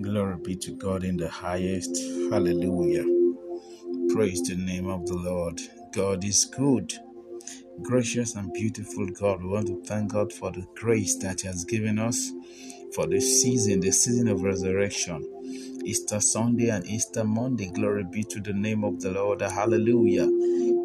Glory be to God in the highest. Hallelujah. Praise the name of the Lord. God is good. Gracious and beautiful God, we want to thank God for the grace that He has given us for this season, the season of resurrection. Easter Sunday and Easter Monday. Glory be to the name of the Lord. Hallelujah.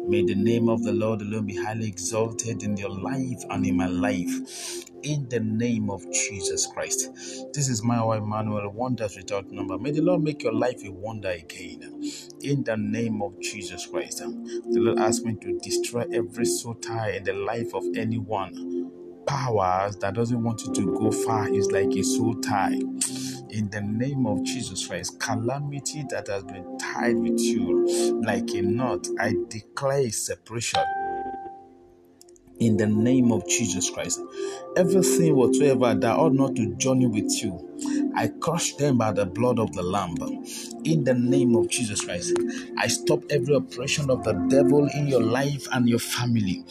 May the name of the Lord alone be highly exalted in your life and in my life. In the name of Jesus Christ. This is Mayowa Emmanuel, wonders without number. May the Lord make your life a wonder again. In the name of Jesus Christ. The Lord asked me to destroy every soul tie in the life of anyone. Powers that doesn't want you to go far is like a soul tie in the name of Jesus Christ. Calamity that has been tied with you like a knot, I declare separation in the name of Jesus Christ. Everything whatsoever that ought not to journey with you, I crush them by the blood of the Lamb. In the name of Jesus Christ, I stop every oppression of the devil in your life and your family.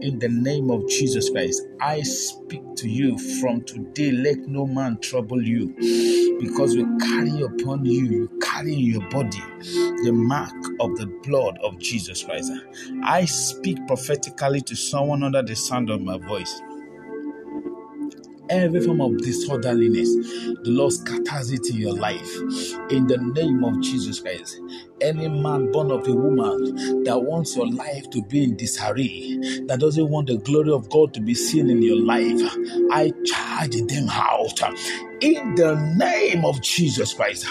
In the name of Jesus Christ, I speak to you from today. Let no man trouble you because we carry upon you, you carry in your body the mark of the blood of Jesus Christ. I speak prophetically to someone under the sound of my voice every form of disorderliness, the Lord scatters it in your life. In the name of Jesus Christ. Any man born of a woman that wants your life to be in disarray, that doesn't want the glory of God to be seen in your life, I charge them out. In the name of Jesus Christ,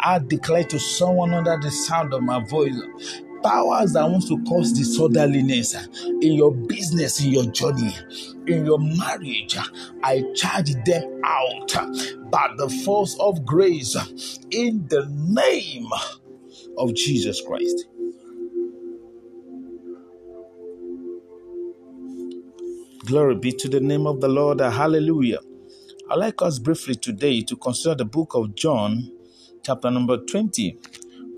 I declare to someone under the sound of my voice powers that wants to cause disorderliness in your business, in your journey, in your marriage, I charge them out by the force of grace in the name of Jesus Christ. Glory be to the name of the Lord. Hallelujah. I'd like us briefly today to consider the book of John, chapter number 20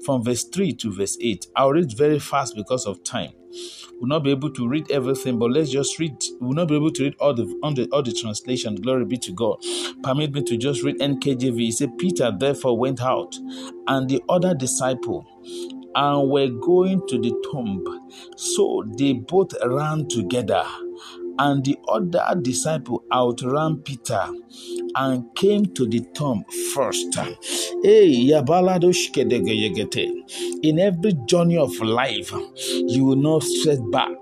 from verse 3 to verse 8. I'll read very fast because of time. We'll not be able to read everything, but let's just read. We'll not be able to read all the, all the, all the translation. Glory be to God. Permit me to just read NKJV. He said, Peter therefore went out, and the other disciple, and were going to the tomb. So they both ran together. And the other disciple outran Peter and came to the tomb first. In every journey of life, you will not stretch back,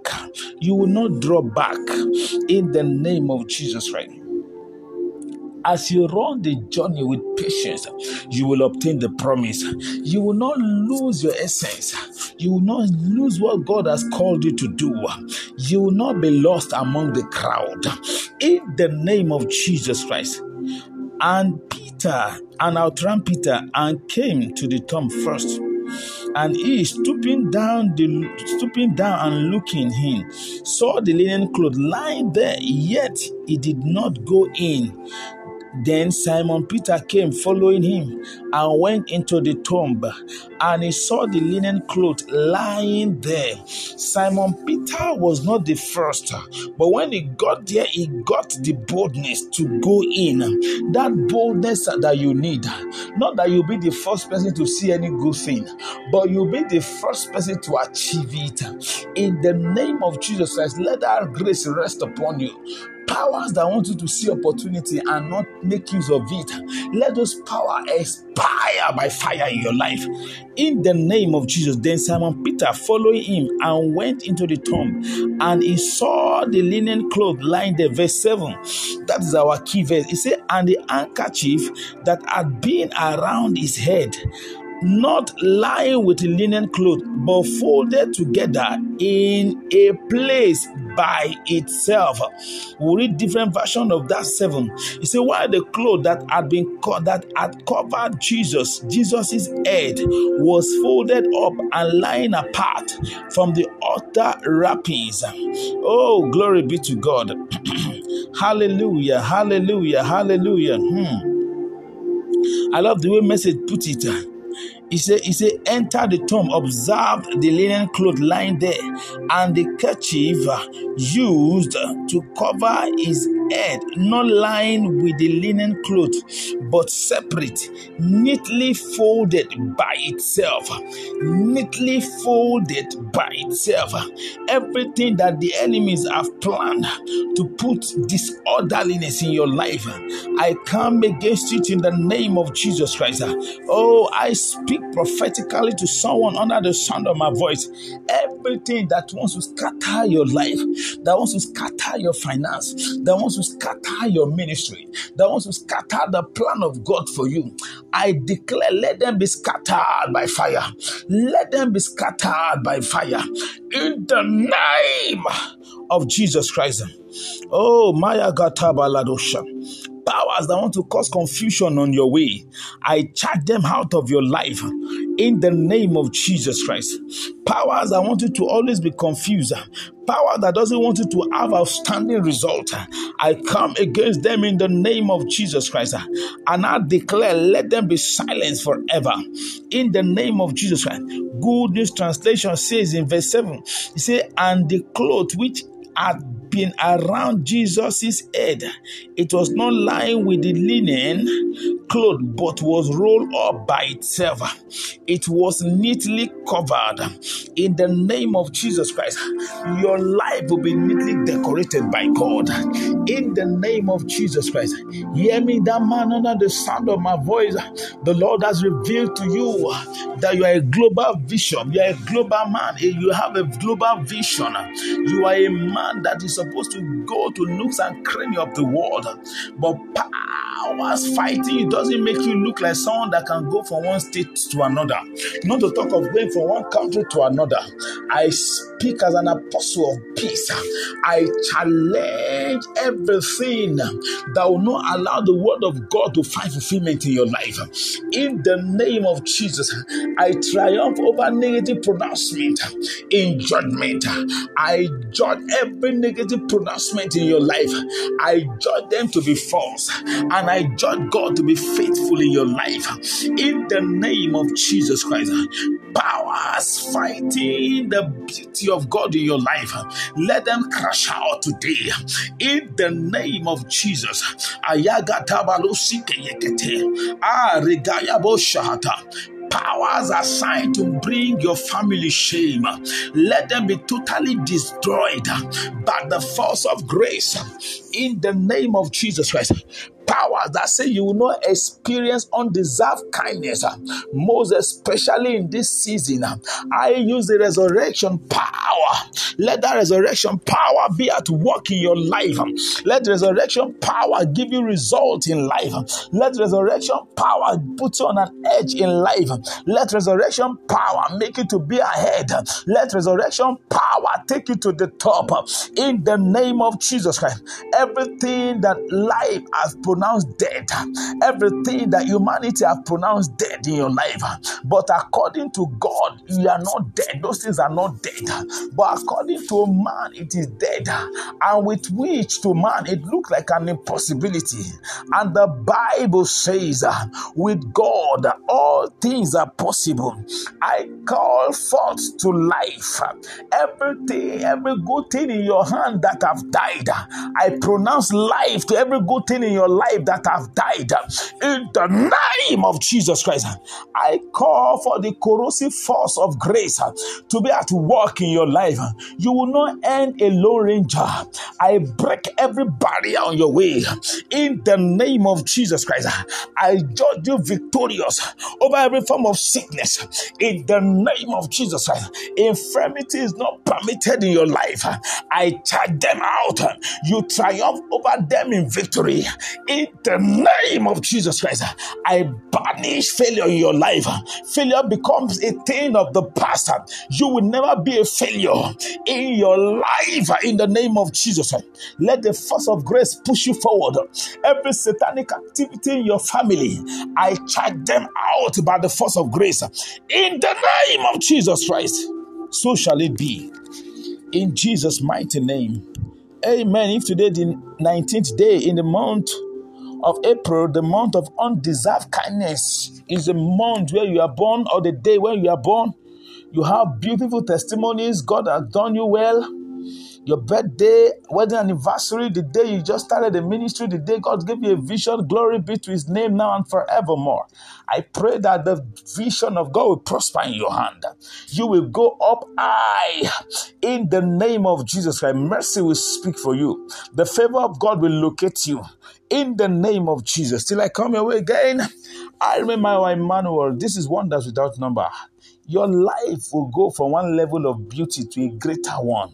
you will not draw back in the name of Jesus Christ. As you run the journey with patience, you will obtain the promise. You will not lose your essence. You will not lose what God has called you to do. You will not be lost among the crowd. In the name of Jesus Christ. And Peter and outran Peter and came to the tomb first. And he, stooping down, the, stooping down and looking in, saw the linen cloth lying there, yet he did not go in. Then Simon Peter came following him and went into the tomb, and he saw the linen cloth lying there. Simon Peter was not the first, but when he got there, he got the boldness to go in. That boldness that you need, not that you'll be the first person to see any good thing, but you'll be the first person to achieve it. In the name of Jesus Christ, let that grace rest upon you powers that want you to see opportunity and not make use of it, let those power expire by fire in your life. In the name of Jesus, then Simon Peter followed him and went into the tomb, and he saw the linen cloth lying there. Verse 7. That is our key verse. He said, And the handkerchief that had been around his head not lying with linen cloth, but folded together in a place by itself. We read different version of that seven. He said, "Why the cloth that had been co- that had covered Jesus, Jesus's head, was folded up and lying apart from the outer wrappings." Oh, glory be to God! hallelujah! Hallelujah! Hallelujah! Hmm. I love the way message put it. He said, he said, enter the tomb, observed the linen cloth lying there, and the kerchief used to cover his not lying with the linen cloth, but separate, neatly folded by itself. Neatly folded by itself. Everything that the enemies have planned to put disorderliness in your life, I come against it in the name of Jesus Christ. Oh, I speak prophetically to someone under the sound of my voice. Everything that wants to scatter your life, that wants to scatter your finance, that wants to scatter your ministry, the ones who scatter the plan of God for you, I declare, let them be scattered by fire. Let them be scattered by fire. In the name of Jesus Christ. Oh, Maya Gatabaladosha powers that want to cause confusion on your way, I charge them out of your life in the name of Jesus Christ. Powers that want you to always be confused, power that doesn't want you to have outstanding result, I come against them in the name of Jesus Christ. And I declare, let them be silenced forever in the name of Jesus Christ. Good News Translation says in verse 7, he said, and the cloth which had been around Jesus' head. It was not lying with the linen cloth, but was rolled up by itself. It was neatly covered. In the name of Jesus Christ, your life will be neatly decorated by God. In the name of Jesus Christ, hear me, that man under the sound of my voice. The Lord has revealed to you that you are a global vision. You are a global man. You have a global vision. You are a man that is supposed to go to nooks and crannies of the world. But powers fighting you doesn't make you look like someone that can go from one state to another. Not to talk of going from one country to another. I speak as an apostle of peace. I challenge everything that will not allow the word of God to find fulfillment in your life. In the name of Jesus, I triumph over negative pronouncement in judgment. I judge every negative pronouncement in your life. I judge them to be false and I judge God to be faithful in your life. In the name of Jesus Christ, powers fighting the beauty of God in your life, let them crash out today. In the name of Jesus. Powers assigned to bring your family shame, let them be totally destroyed by the force of grace. In the name of Jesus Christ powers that say you will not experience undeserved kindness, uh, most especially in this season. Uh, I use the resurrection power. Let that resurrection power be at work in your life. Um, let resurrection power give you results in life. Um, let resurrection power put you on an edge in life. Um, let resurrection power make you to be ahead. Let resurrection power take you to the top. In the name of Jesus Christ, everything that life has put pronounced dead, everything that humanity have pronounced dead in your life, but according to God, you are not dead. Those things are not dead. But according to man, it is dead. And with which to man it looked like an impossibility. And the Bible says, with God, all things are possible. I call forth to life everything, every good thing in your hand that have died. I pronounce life to every good thing in your life life that have died in the name of Jesus Christ. I call for the corrosive force of grace to be at work in your life. You will not end a lone ranger. I break every barrier on your way in the name of Jesus Christ. I judge you victorious over every form of sickness in the name of Jesus Christ. Infirmity is not permitted in your life. I charge them out. You triumph over them in victory in the name of Jesus Christ, I banish failure in your life. Failure becomes a thing of the past. You will never be a failure in your life in the name of Jesus. Let the force of grace push you forward. Every satanic activity in your family, I charge them out by the force of grace in the name of Jesus Christ. So shall it be. In Jesus' mighty name. Amen. If today the 19th day in the month of April, the month of undeserved kindness, is a month where you are born or the day when you are born. You have beautiful testimonies. God has done you well. Your birthday, wedding anniversary, the day you just started the ministry, the day God gave you a vision, glory be to his name now and forevermore. I pray that the vision of God will prosper in your hand. You will go up high in the name of Jesus Christ. Mercy will speak for you. The favor of God will locate you in the name of Jesus. Till I come your way again, I remember Emmanuel. This is wonders without number. Your life will go from one level of beauty to a greater one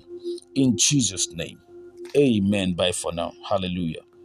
in Jesus' name. Amen. Bye for now. Hallelujah.